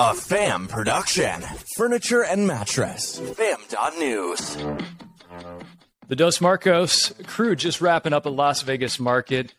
A FAM production. Furniture and mattress. FAM.news. The Dos Marcos crew just wrapping up a Las Vegas market.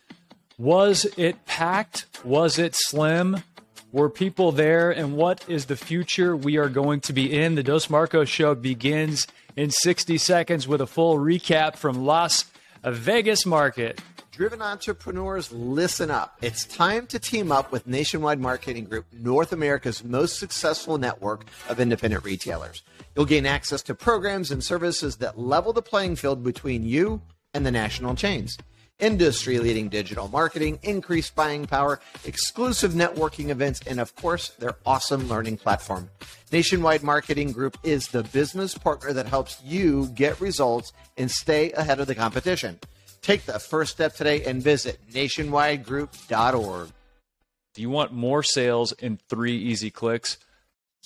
Was it packed? Was it slim? Were people there? And what is the future we are going to be in? The Dos Marcos show begins in 60 seconds with a full recap from Las Vegas market. Driven entrepreneurs, listen up. It's time to team up with Nationwide Marketing Group, North America's most successful network of independent retailers. You'll gain access to programs and services that level the playing field between you and the national chains. Industry leading digital marketing, increased buying power, exclusive networking events, and of course, their awesome learning platform. Nationwide Marketing Group is the business partner that helps you get results and stay ahead of the competition. Take the first step today and visit nationwidegroup.org. Do you want more sales in three easy clicks?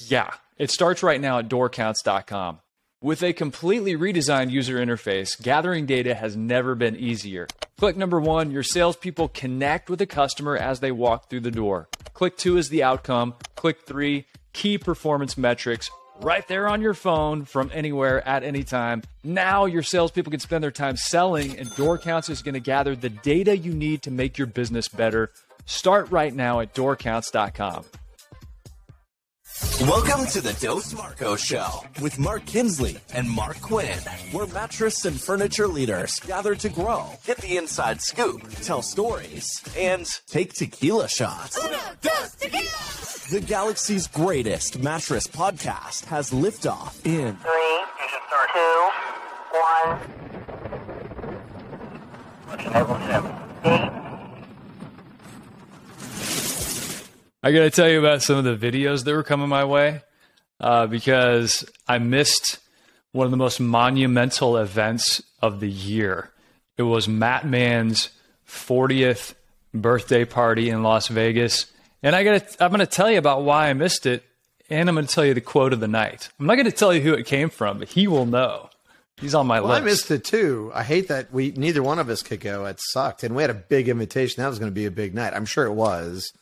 Yeah, it starts right now at doorcounts.com. With a completely redesigned user interface, gathering data has never been easier. Click number one, your salespeople connect with the customer as they walk through the door. Click two is the outcome. Click three, key performance metrics right there on your phone from anywhere at any time. Now your salespeople can spend their time selling, and DoorCounts is going to gather the data you need to make your business better. Start right now at doorcounts.com. Welcome to the Dos Marco Show with Mark Kinsley and Mark Quinn, where mattress and furniture leaders gather to grow, get the inside scoop, tell stories, and take tequila shots. The galaxy's greatest mattress podcast has liftoff in Three, two, one. Enable ship. Eight. I got to tell you about some of the videos that were coming my way uh, because I missed one of the most monumental events of the year. It was Matt Mann's 40th birthday party in Las Vegas. And I got I'm going to tell you about why I missed it. And I'm going to tell you the quote of the night. I'm not going to tell you who it came from, but he will know. He's on my Well, list. I missed it too. I hate that we neither one of us could go. It sucked, and we had a big invitation. That was going to be a big night. I'm sure it was.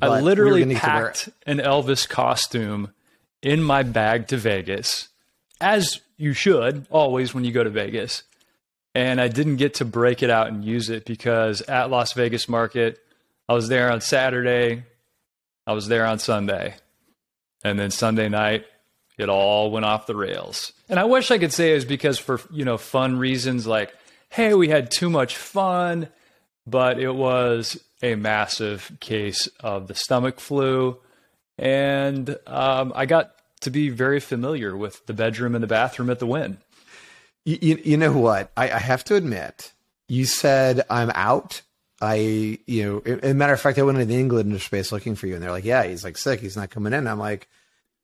I we literally get packed an Elvis costume in my bag to Vegas, as you should always when you go to Vegas. And I didn't get to break it out and use it because at Las Vegas Market, I was there on Saturday, I was there on Sunday, and then Sunday night, it all went off the rails. And I wish I could say it was because for you know fun reasons, like hey, we had too much fun, but it was a massive case of the stomach flu, and um, I got to be very familiar with the bedroom and the bathroom at the Wynn. You, you, you know what? I, I have to admit, you said I'm out. I, you know, as a matter of fact, I went into the Englander space looking for you, and they're like, "Yeah, he's like sick. He's not coming in." I'm like,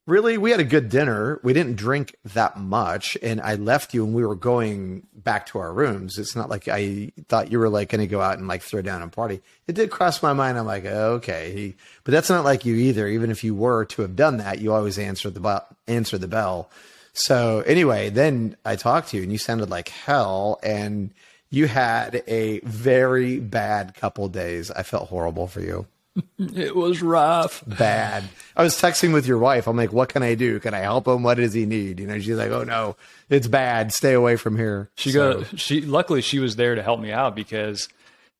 "Really? We had a good dinner. We didn't drink that much, and I left you, and we were going back to our rooms. It's not like I thought you were like going to go out and like throw down and party. It did cross my mind. I'm like, okay, but that's not like you either. Even if you were to have done that, you always answer the bell. Answer the bell. So anyway, then I talked to you and you sounded like hell and you had a very bad couple days. I felt horrible for you. It was rough. Bad. I was texting with your wife. I'm like, what can I do? Can I help him? What does he need? You know, she's like, oh no, it's bad. Stay away from here. She So- goes. She luckily she was there to help me out because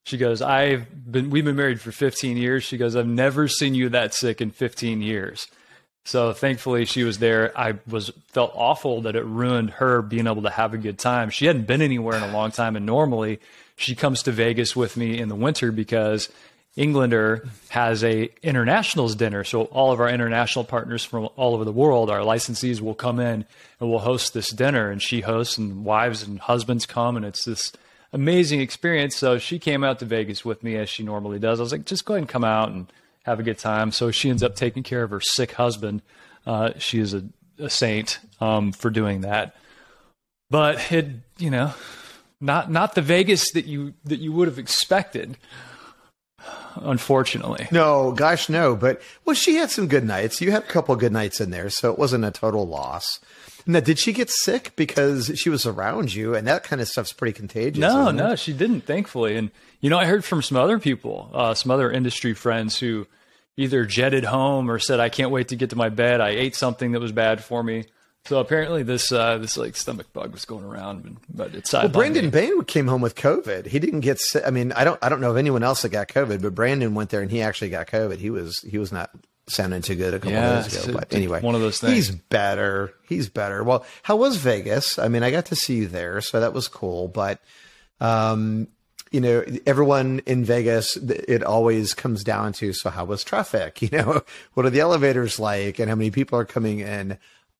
she goes. I've been. We've been married for 15 years. She goes. I've never seen you that sick in 15 years. So thankfully she was there. I was felt awful that it ruined her being able to have a good time. She hadn't been anywhere in a long time, and normally she comes to Vegas with me in the winter because Englander has a internationals dinner. So all of our international partners from all over the world, our licensees will come in and we'll host this dinner and she hosts and wives and husbands come and it's this amazing experience. So she came out to Vegas with me as she normally does. I was like, just go ahead and come out and have a good time. So she ends up taking care of her sick husband. Uh, she is a, a saint um, for doing that. But it, you know, not not the Vegas that you that you would have expected unfortunately. No, gosh, no. But well, she had some good nights. You had a couple good nights in there, so it wasn't a total loss. Now, did she get sick because she was around you, and that kind of stuff's pretty contagious? No, no, she didn't, thankfully. And you know, I heard from some other people, uh, some other industry friends who, either jetted home or said, "I can't wait to get to my bed. I ate something that was bad for me." So apparently, this uh, this like stomach bug was going around, but it's well. Brandon Bain came home with COVID. He didn't get. Sick. I mean, I don't I don't know of anyone else that got COVID, but Brandon went there and he actually got COVID. He was he was not sounding too good a couple Yeah, days ago. But anyway, one of those things. He's better. He's better. Well, how was Vegas? I mean, I got to see you there, so that was cool. But um, you know, everyone in Vegas, it always comes down to so how was traffic? You know, what are the elevators like, and how many people are coming in?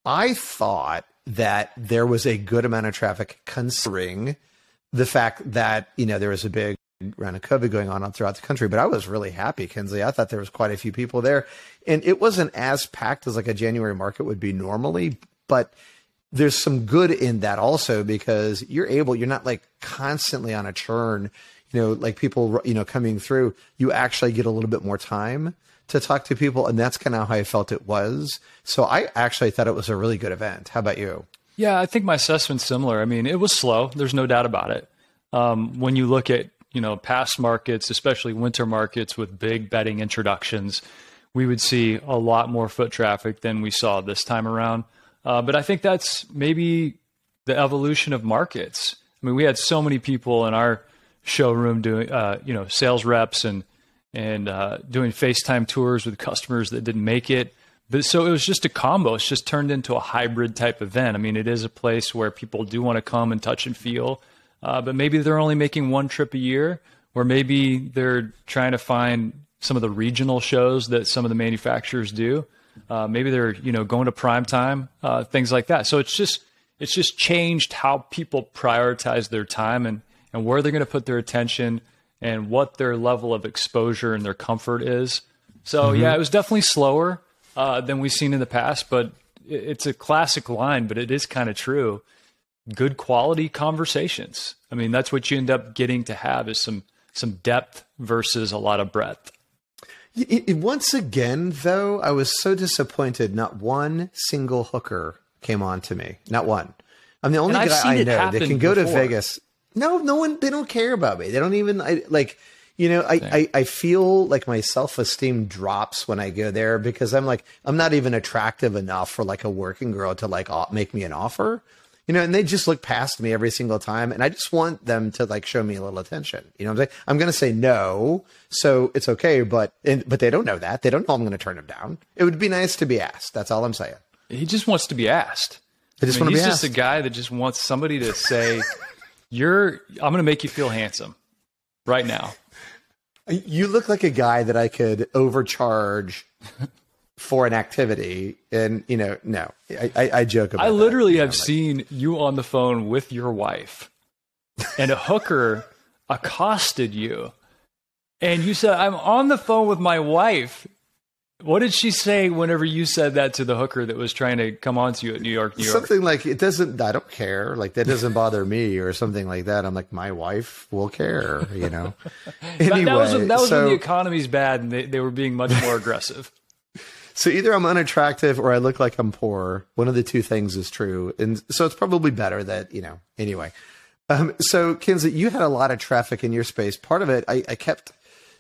I thought that there was a good amount of traffic, considering the fact that you know there was a big round of COVID going on throughout the country. But I was really happy, Kinsley. I thought there was quite a few people there, and it wasn't as packed as like a January market would be normally, but there's some good in that also because you're able you're not like constantly on a churn you know like people you know coming through you actually get a little bit more time to talk to people and that's kind of how i felt it was so i actually thought it was a really good event how about you Yeah, I think my assessment's similar. I mean, it was slow. There's no doubt about it. Um, when you look at you know past markets, especially winter markets with big bedding introductions, we would see a lot more foot traffic than we saw this time around. Uh, but I think that's maybe the evolution of markets. I mean, we had so many people in our showroom doing, uh, you know, sales reps and and uh, doing FaceTime tours with customers that didn't make it. But so it was just a combo. It's just turned into a hybrid type event. I mean, it is a place where people do want to come and touch and feel, uh, but maybe they're only making one trip a year, or maybe they're trying to find some of the regional shows that some of the manufacturers do. Uh, maybe they're you know going to prime time, uh, things like that. So it's just it's just changed how people prioritize their time and and where they're going to put their attention and what their level of exposure and their comfort is. So yeah, it was definitely slower uh, than we've seen in the past, but it's a classic line, but it is kind of true. Good quality conversations. I mean, that's what you end up getting to have is some some depth versus a lot of breadth. Y- y- once again though i was so disappointed not one single hooker came on to me not one i'm the only And guy i know that can go to vegas no no one they don't care about me. They don't even I, like you know I, I i feel like my self-esteem drops when i go there because i'm like i'm not even attractive enough for like a working girl to like make me an offer you know and they just look past me every single time and i just want them to like show me a little attention. You know what i'm saying? I'm going to say no so it's okay but and, but they don't know that. They don't know i'm going to turn them down. It would be nice to be asked. That's all i'm saying. He just wants to be asked. they just I mean, want to he's be just a guy that just wants somebody to say, "You're. I'm going to make you feel handsome right now." You look like a guy that I could overcharge for an activity, and you know, no, I, I, I joke about. I that, literally know, have like- seen you on the phone with your wife, and a hooker accosted you, and you said, "I'm on the phone with my wife." What did she say whenever you said that to the hooker that was trying to come on to you at New York, New York? something like it doesn't. I don't care. Like that doesn't bother me, or something like that. I'm like, my wife will care. You know. Anyway, that, was that was so when the economy's bad and they, they were being much more aggressive. so either I'm unattractive or I look like I'm poor. One of the two things is true, and so it's probably better that you know. Anyway, um, so Kinsley, you had a lot of traffic in your space. Part of it, I, I kept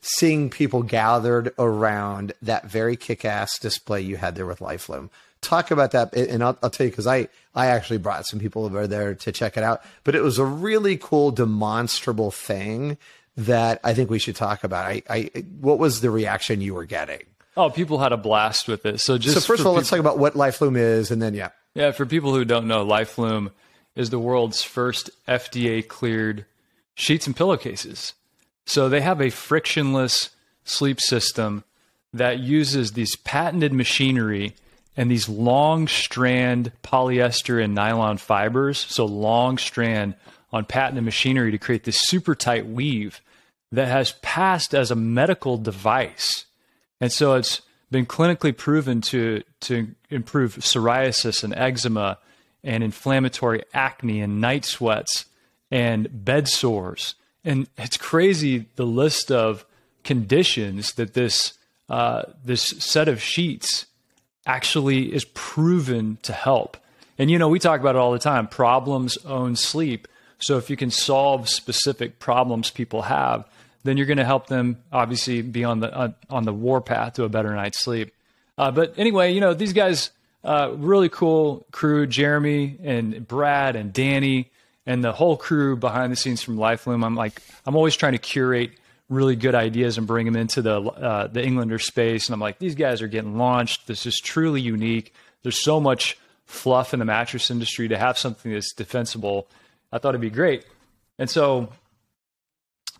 seeing people gathered around that very kick-ass display you had there with Lifeloom. Talk about that, and I'll, I'll tell you because I I actually brought some people over there to check it out. But it was a really cool, demonstrable thing that I think we should talk about. I, I what was the reaction you were getting? Oh, people had a blast with it. So just So first of all, let's talk about what Lifeloom is, and then yeah, Yeah, for people who don't know, LifeLoom is the world's first FDA cleared sheets and pillowcases. So they have a frictionless sleep system that uses these patented machinery and these long strand polyester and nylon fibers, so long strand on patented machinery to create this super tight weave that has passed as a medical device. And so it's been clinically proven to to improve psoriasis and eczema and inflammatory acne and night sweats and bed sores. And it's crazy the list of conditions that this uh, this set of sheets actually is proven to help. And you know, we talk about it all the time. Problems own sleep. So if you can solve specific problems people have, then you're going to help them obviously be on the uh, on the war path to a better night's sleep. Uh, but anyway, you know these guys, uh, really cool crew, Jeremy and Brad and Danny and the whole crew behind the scenes from LifeLoom. I'm like I'm always trying to curate really good ideas and bring them into the uh, the Englander space. And I'm like these guys are getting launched. This is truly unique. There's so much fluff in the mattress industry to have something that's defensible. I thought it'd be great. And so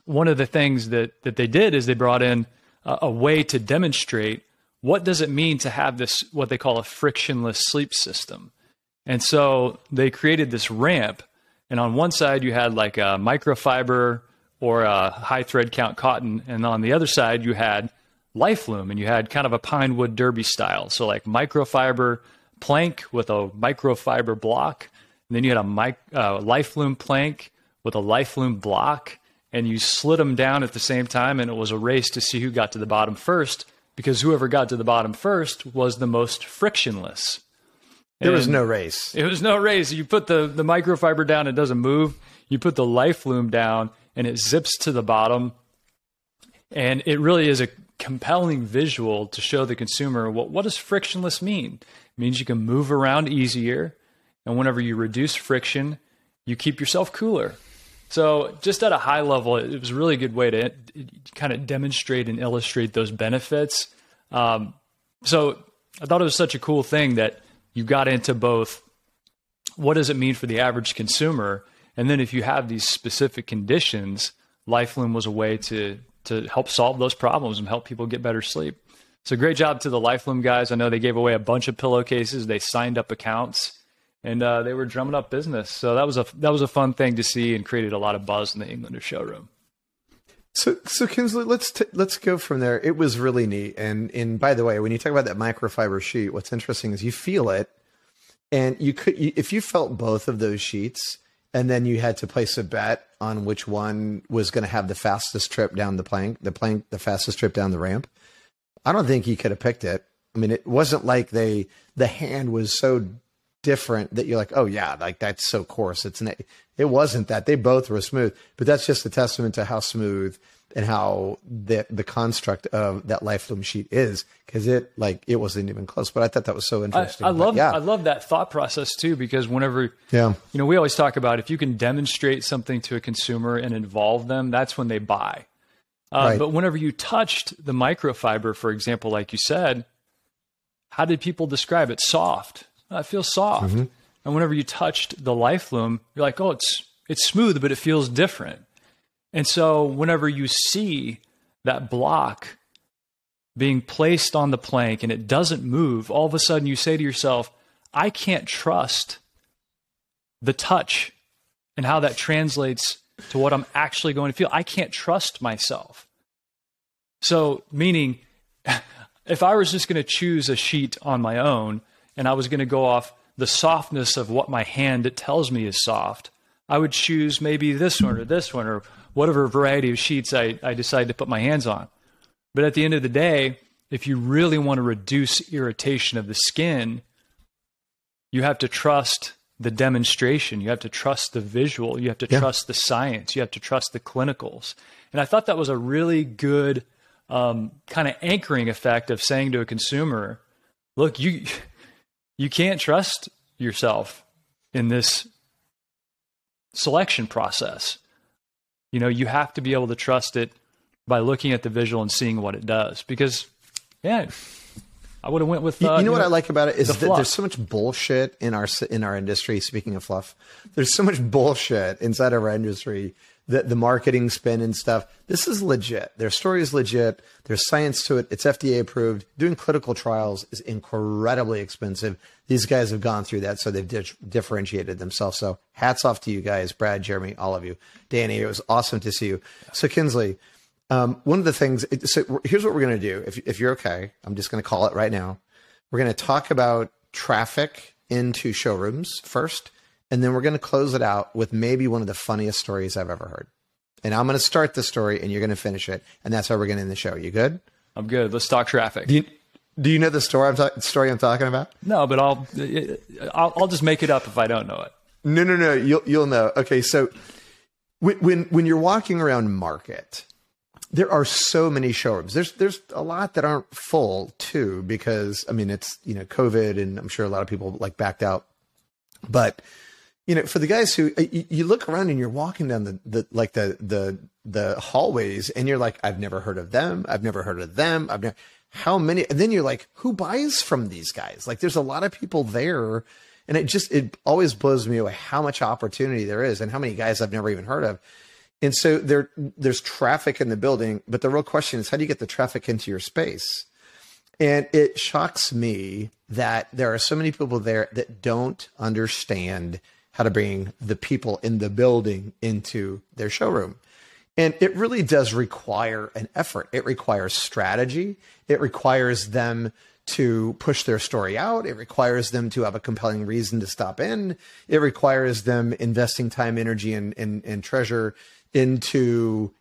one of the things that that they did is they brought in a, a way to demonstrate what does it mean to have this what they call a frictionless sleep system. And so they created this ramp, and on one side you had like a microfiber or a high thread count cotton, and on the other side you had LifeLoom, and you had kind of a pine wood derby style, so like microfiber plank with a microfiber block, and then you had a mic, uh, LifeLoom plank with a LifeLoom block, and you slid them down at the same time, and it was a race to see who got to the bottom first, because whoever got to the bottom first was the most frictionless. There was no race. It was no race. You put the, the microfiber down, it doesn't move. You put the LifeLoom down, and it zips to the bottom. And it really is a compelling visual to show the consumer what, what does frictionless mean? It means you can move around easier. And whenever you reduce friction, you keep yourself cooler. So, just at a high level, it was a really good way to kind of demonstrate and illustrate those benefits. Um, so, I thought it was such a cool thing that you got into both what does it mean for the average consumer, and then if you have these specific conditions, LifeLoom was a way to to help solve those problems and help people get better sleep. So, great job to the LifeLoom guys. I know they gave away a bunch of pillowcases. They signed up accounts and uh, they were drumming up business. So that was a that was a fun thing to see and created a lot of buzz in the Englander showroom. So, so Kinsley, let's t- let's go from there. It was really neat, and and by the way, when you talk about that microfiber sheet, what's interesting is you feel it, and you could you, if you felt both of those sheets, and then you had to place a bet on which one was going to have the fastest trip down the plank, the plank, the fastest trip down the ramp. I don't think you could have picked it. I mean, it wasn't like they the hand was so different that you're like, oh yeah, like that's so coarse. It's an, it wasn't that. They both were smooth, but that's just a testament to how smooth and how the the construct of that LifeLoom sheet is because it like it wasn't even close. But I thought that was so I, interesting. I But love yeah, I love that thought process too because whenever yeah, you know we always talk about if you can demonstrate something to a consumer and involve them, that's when they buy. Uh, Right. But whenever you touched the microfiber, for example, like you said, how did people describe it? Soft. It feels soft. Mm-hmm. And whenever you touched the LifeLoom, you're like, oh, it's it's smooth, but it feels different. And so whenever you see that block being placed on the plank and it doesn't move, all of a sudden you say to yourself, I can't trust the touch and how that translates to what I'm actually going to feel. I can't trust myself. So, meaning, if I was just going to choose a sheet on my own and I was going to go off the softness of what my hand it tells me is soft, I would choose maybe this one or this one or whatever variety of sheets I, I decide to put my hands on. But at the end of the day, if you really want to reduce irritation of the skin, you have to trust the demonstration. You have to trust the visual. You have to Yeah. trust the science. You have to trust the clinicals. And I thought that was a really good um, kind of anchoring effect of saying to a consumer, look, you, you can't trust yourself in this selection process. You know, you have to be able to trust it by looking at the visual and seeing what it does. Because, yeah, I would have went with. You- Uh, you know what I like about it is the that fluff. there's so much bullshit in our in our industry. Speaking of fluff, there's so much bullshit inside of our industry that the marketing spin and stuff. This is legit. Their story is legit. There's science to it. It's FDA approved. Doing clinical trials is incredibly expensive. These guys have gone through that, so they've di- differentiated themselves. So hats off to you guys, Brad, Jeremy, all of you, Danny. It was awesome to see you. So Kinsley, um, one of the things. So here's what we're going to do. If if you're okay, I'm just going to call it right now. We're going to talk about traffic into showrooms first, and then we're going to close it out with maybe one of the funniest stories I've ever heard. And I'm going to start the story, and you're going to finish it, and that's how we're going to end the show. You good? I'm good. Let's talk traffic. Do you, do you know the story I'm ta- story I'm talking about? no, but I'll, I'll I'll just make it up if I don't know it. No, no, no. You'll you'll know. Okay, so when when when you're walking around market, there are so many showrooms. There's there's a lot that aren't full too because I mean it's you know COVID and I'm sure a lot of people like backed out. But you know, for the guys who uh, you, you look around and you're walking down the, the like the the the hallways and you're like, I've never heard of them. I've never heard of them. I've never how many and then you're like, who buys from these guys? Like there's a lot of people there. And it just it always blows me away how much opportunity there is and how many guys I've never even heard of. And so there there's traffic in the building, but the real question is how do you get the traffic into your space? And it shocks me that there are so many people there that don't understand how to bring the people in the building into their showroom. And it really does require an effort. It requires strategy. It requires them to push their story out. It requires them to have a compelling reason to stop in. It requires them investing time, energy, and, and, and treasure into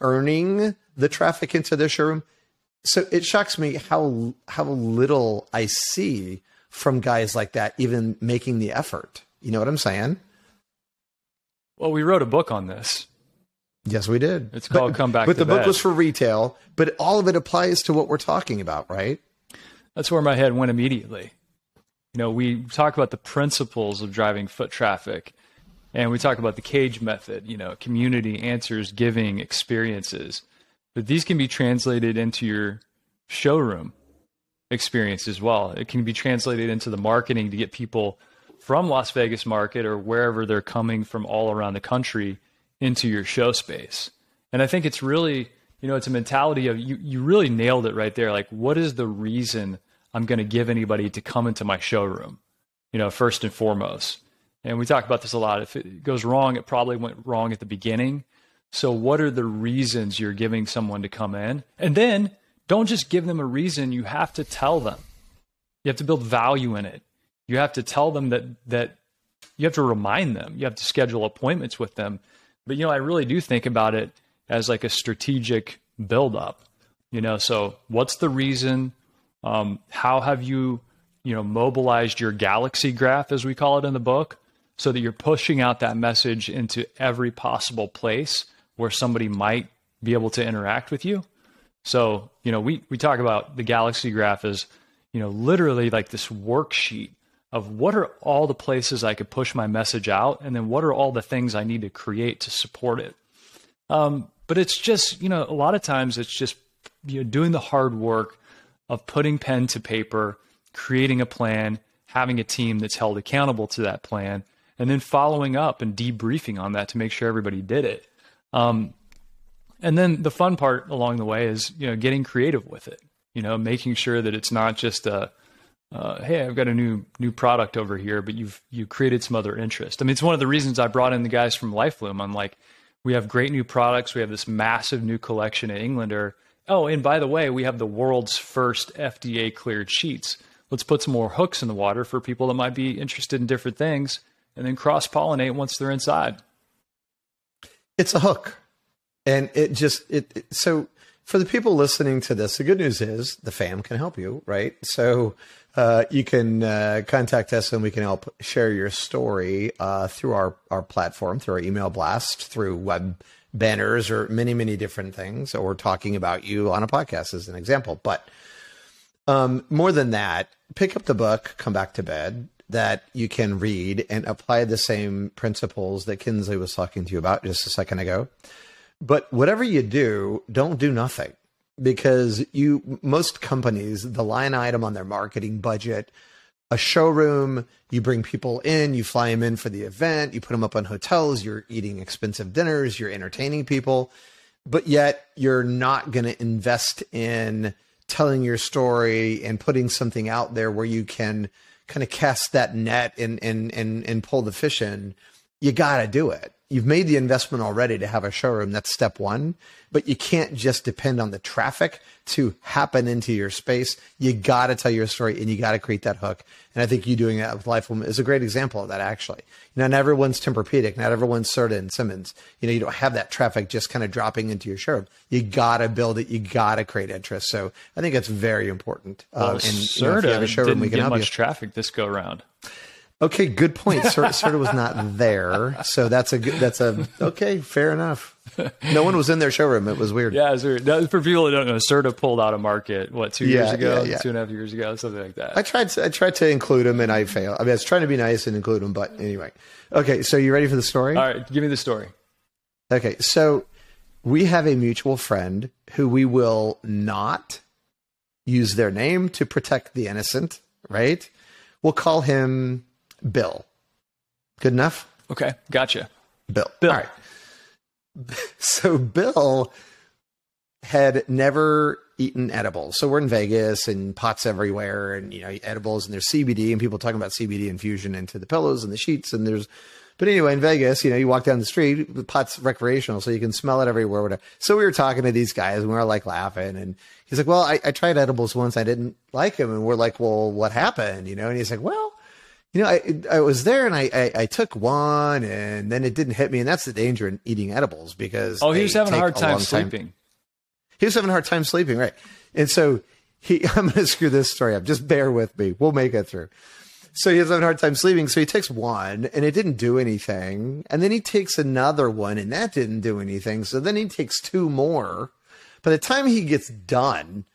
earning the traffic into their showroom. So it shocks me how how little I see from guys like that even making the effort. You know what I'm saying? Well, we wrote a book on this. Yes, we did. It's called but, Come Back. But the bed. book was for retail, but all of it applies to what we're talking about, right? That's where my head went immediately. You know, we talk about the principles of driving foot traffic, and we talk about the cage method. You know, community answers, giving experiences, but these can be translated into your showroom experience as well. It can be translated into the marketing to get people from Las Vegas market or wherever they're coming from all around the country into your show space. And I think it's really, you know, it's a mentality of you, you really nailed it right there. Like, what is the reason I'm going to give anybody to come into my showroom? You know, first and foremost. And we talk about this a lot. If it goes wrong, it probably went wrong at the beginning. So, what are the reasons you're giving someone to come in? And then don't just give them a reason, you have to tell them. You have to build value in it. You have to tell them that that you have to remind them. You have to schedule appointments with them. But you know, I really do think about it as like a strategic buildup. You know, so what's the reason? Um, how have you, you know, mobilized your galaxy graph, as we call it in the book, so that you're pushing out that message into every possible place where somebody might be able to interact with you. So, you know, we we talk about the galaxy graph as, you know, literally like this worksheet of what are all the places I could push my message out, and then what are all the things I need to create to support it. Um, but it's just, you know, a lot of times it's just you know doing the hard work of putting pen to paper, creating a plan, having a team that's held accountable to that plan, and then following up and debriefing on that to make sure everybody did it. Um, and then the fun part along the way is you know getting creative with it. You know, making sure that it's not just a uh, hey, I've got a new new product over here, but you've you created some other interest. I mean, it's one of the reasons I brought in the guys from LifeLoom. I'm like, we have great new products. We have this massive new collection at Englander. Oh, and by the way, we have the world's first FDA cleared sheets. Let's put some more hooks in the water for people that might be interested in different things, and then cross pollinate once they're inside. It's a hook, and it just it, it so for the people listening to this, the good news is the fam can help you, right? So uh, you can uh, contact us and we can help share your story uh, through our, our platform, through our email blast, through web banners, or many, many different things, or talking about you on a podcast as an example. But um, more than that, pick up the book, Come Back to Bed, that you can read and apply the same principles that Kinsley was talking to you about just a second ago. But whatever you do, don't do nothing. Because you most companies the line item on their marketing budget a showroom you bring people in you fly them in for the event you put them up on hotels you're eating expensive dinners you're entertaining people but yet you're not going to invest in telling your story and putting something out there where you can kind of cast that net and and and, and pull the fish in. You got to do it you've made the investment already to have a showroom. That's step one. But you can't just depend on the traffic to happen into your space. You got to tell your story and you got to create that hook. And I think you doing that with Life is a great example of that, actually. You know, not everyone's Tempur-Pedic, not everyone's Serta and Simmons. You know, you don't have that traffic just kind of dropping into your showroom. You got to build it. You got to create interest. So I think that's very important. Well, um, and Serta you know, if you have a showroom, didn't we can get much you. traffic this go round. Okay, good point. Serta was not there, so that's a good. That's a okay. Fair enough. no one was in their showroom. It was weird. Yeah, it's weird. For people that don't know, Serta pulled out a market what two years ago, yeah, yeah. two and a half years ago, something like that. I tried. To, I tried to include him, and I failed. I mean, I was trying to be nice and include him, but anyway. Okay, so you ready for the story? All right, give me the story. Okay, so we have a mutual friend who we will not use their name to protect the innocent, right? We'll call him Bill. Good enough? Okay, gotcha. Bill. Bill. All right. So Bill had never eaten edibles. So we're in Vegas and pots everywhere and you know edibles and there's CBD and people talking about CBD infusion into the pillows and the sheets and there's but anyway in Vegas, you know, you walk down the street, the pot's recreational, so you can smell it everywhere, whatever. So we were talking to these guys and we were like laughing and he's like, Well, I, I tried edibles once, I didn't like them and we're like, Well, what happened? You know, and he's like, Well, you know, I, I was there and I, I, I took one and then it didn't hit me. And that's the danger in eating edibles because. Oh, he was having a hard time long sleeping. He was having a hard time sleeping, right? And so he, I'm going to screw this story up. Just bear with me. We'll make it through. So he was having a hard time sleeping. So he takes one and it didn't do anything. And then he takes another one and that didn't do anything. So then he takes two more. By the time he gets done,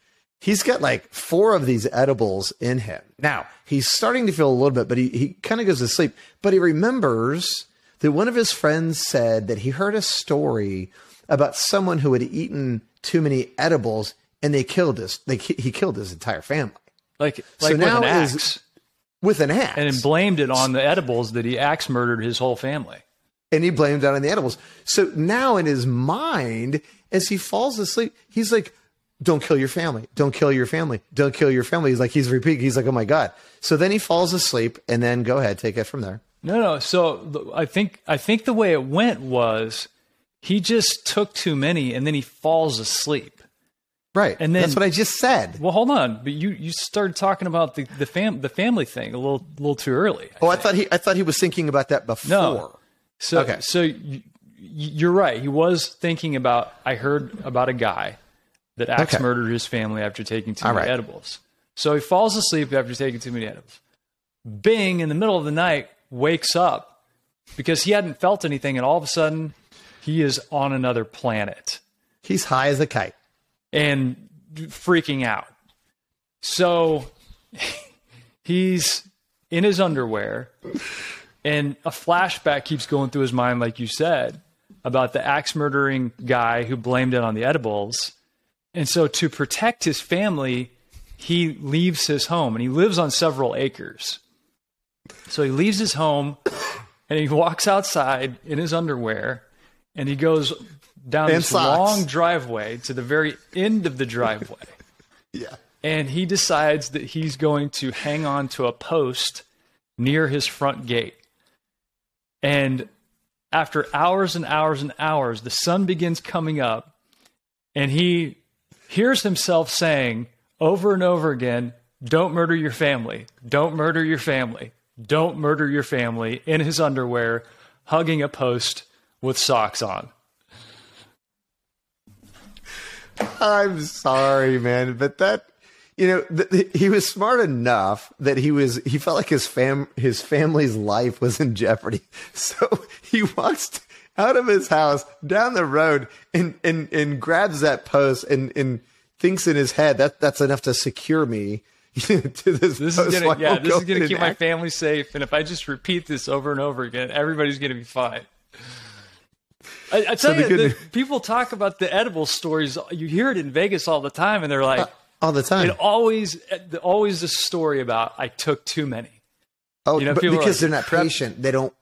he's got like four of these edibles in him. Now he's starting to feel a little bit, but he, he kind of goes to sleep. But he remembers that one of his friends said that he heard a story about someone who had eaten too many edibles and they killed his, they, he killed his entire family Like, So like with now an is- axe, with an axe. and blamed it on the edibles that he axe murdered his whole family. and he blamed it on the edibles. So now in his mind, as he falls asleep, he's like, "Don't kill your family. Don't kill your family. Don't kill your family." He's like, he's repeating. He's like, "Oh my god!" So then he falls asleep, and then go ahead, take it from there. No, no. So I think I think the way it went was he just took too many and then he falls asleep. Right, And then- that's what I just said. Well, hold on, but you you started talking about the the fam the family thing a little little too early. Oh, I thought he, I thought he was thinking about that before. No. So Okay. so you, you're right. He was thinking about. I heard about a guy that axe Okay. murdered his family after taking too All many right. edibles. So he falls asleep after taking too many edibles. Bing in the middle of the night wakes up because he hadn't felt anything, and all of a sudden he is on another planet He's high as a kite. and freaking out. So he's in his underwear, and a flashback keeps going through his mind, like you said, about the axe murdering guy who blamed it on the edibles. And so, to protect his family, he leaves his home and he lives on several acres. So, he leaves his home and he walks outside in his underwear and he goes down And this socks. long driveway to the very end of the driveway Yeah. and he decides that he's going to hang on to a post near his front gate. And after hours and hours and hours, the sun begins coming up, and he hears himself saying over and over again, Don't murder your family. Don't murder your family. Don't murder your family in his underwear, hugging a post with socks on. I'm sorry, man, but that you know th- he was smart enough that he was he felt like his fam his family's life was in jeopardy, so he walks out of his house down the road and and and grabs that post and and thinks in his head that that's enough to secure me to this. This post is gonna, yeah, this is gonna keep my act- family safe. And if I just repeat this over and over again, everybody's gonna be fine. I, I tell the you, good- people talk about the edible stories. You hear it in Vegas all the time, and they're like, uh, all the time. it always, always a story about I took too many. Oh, You know, but because like, they're not patient. They don't.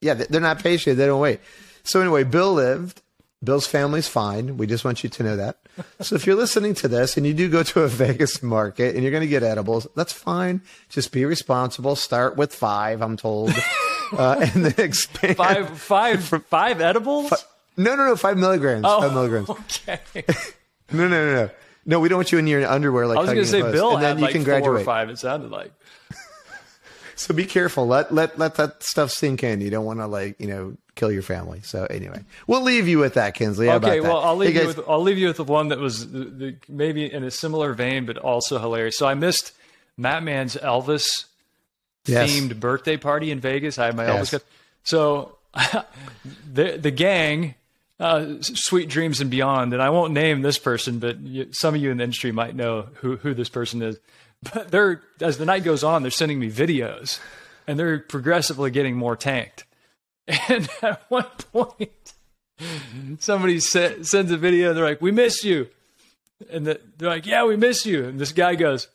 Yeah, they- they're not patient. They don't wait. So anyway, Bill lived. Bill's family's fine. We just want you to know that. So if you're listening to this and you do go to a Vegas market and you're going to get edibles, that's fine. Just be responsible. Start with five, I'm told, uh, and then expand. Five, five, five edibles. No, no, no. Five milligrams. Oh, Five milligrams. Okay. No, no, no, no. No, we don't want you in your underwear like I was hugging gonna say. Bill and then you like can four or graduate. five. It sounded like. So be careful. Let let let that stuff sink in. You don't want to like you know kill your family. So anyway, we'll leave you with that, Kinsley. How Okay, about that? well, I'll leave Hey, you guys, with I'll leave you with the one that was the, the, maybe in a similar vein, but also hilarious. So I missed Matt Man's Elvis Yes. themed birthday party in Vegas. I had my Yes. Elvis. Cup. So the the gang uh, Sweet Dreams and Beyond, and I won't name this person, but some of you in the industry might know who who this person is. But they're as the night goes on, they're sending me videos, and they're progressively getting more tanked. And at one point, somebody se- sends a video. and They're like, "We miss you," and the, they're like, "Yeah, we miss you." And this guy goes,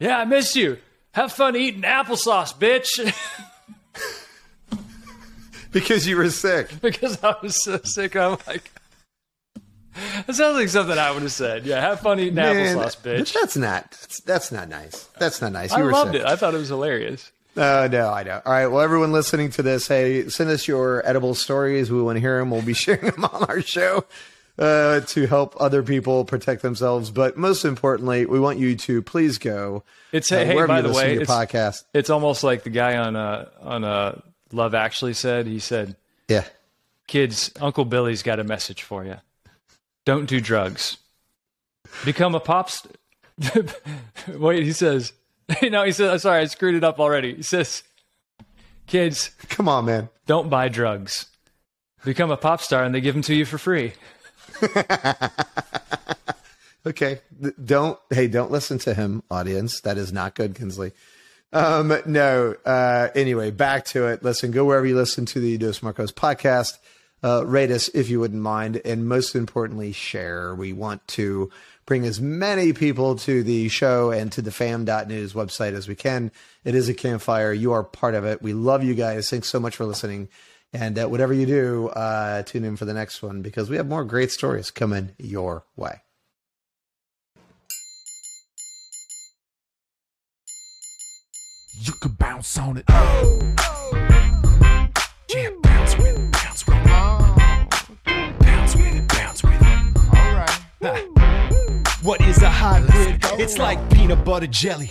"Yeah, I miss you. Have fun eating applesauce, bitch." Because you were sick. because I was so sick. I'm like, that sounds like something I would have said. Yeah, have fun eating Man, applesauce, bitch. That's not. That's, that's not nice. That's not nice. I You were loved sick. it. I thought it was hilarious. Uh, no, I know. All right. Well, everyone listening to this, hey, send us your edible stories. We want to hear them. We'll be sharing them on our show uh, to help other people protect themselves. But most importantly, we want you to please go. It's uh, hey, by the way, it's, podcast. it's almost like the guy on uh on uh Love Actually said. He said, Yeah. "Kids, Uncle Billy's got a message for you. Don't do drugs. Become a pop star." Wait, he says. No, he says. Sorry, I screwed it up already. He says, "Kids, Come on, man. don't buy drugs. Become a pop star, and they give them to you for free." Okay. Don't, hey, don't listen to him, audience. That is not good, Kinsley. Um, no. Uh, anyway, back to it. Listen, go wherever you listen to the Dos Marcos podcast. Uh, rate us if you wouldn't mind. And most importantly, share. We want to bring as many people to the show and to the fam.news website as we can. It is a campfire. You are part of it. We love you guys. Thanks so much for listening. And uh, whatever you do, uh, tune in for the next one because we have more great stories coming your way. You can bounce on it. Yeah, bounce with it, bounce with it. Bounce with it, bounce with it. What is a hybrid? It's like peanut butter jelly,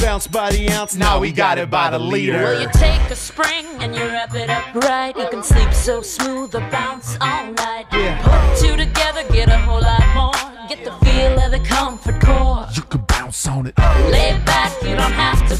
Bounce by the ounce, now we got it by the liter. Well, you take a spring and you wrap it up right. You can sleep so smooth or bounce all night. Yeah. Put two together, get a whole lot more. Get the feel of the comfort core. You can bounce on it. Lay back, you don't have to.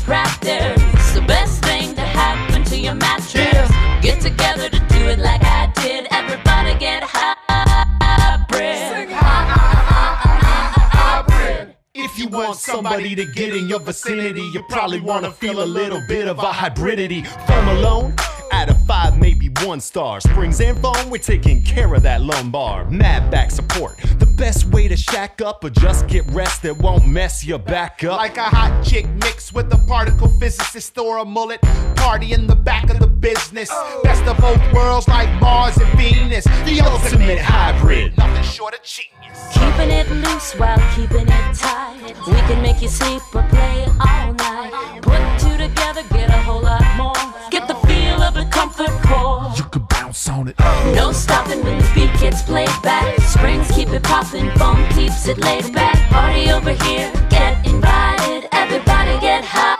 Somebody to get in your vicinity, you probably want to feel a little bit of a hybridity. Foam alone, out of five, maybe one star. Springs and foam, we're taking care of that lumbar. Mad back support, the best way to shack up or just get rest that won't mess your back up. Like a hot chick mixed with a particle physicist or a mullet. Party in the back of the business. Best of both worlds like Mars and Venus. The ultimate hybrid. Nothing short of genius. Keeping it loose while keeping it tight. We can make you sleep or play all night. Put two together, get a whole lot more. Get the feel of the comfort core. Bounce on it. No stopping when the beat gets played back. Springs keep it popping, foam keeps it laid back. Party over here, get invited. Everybody get hybrid.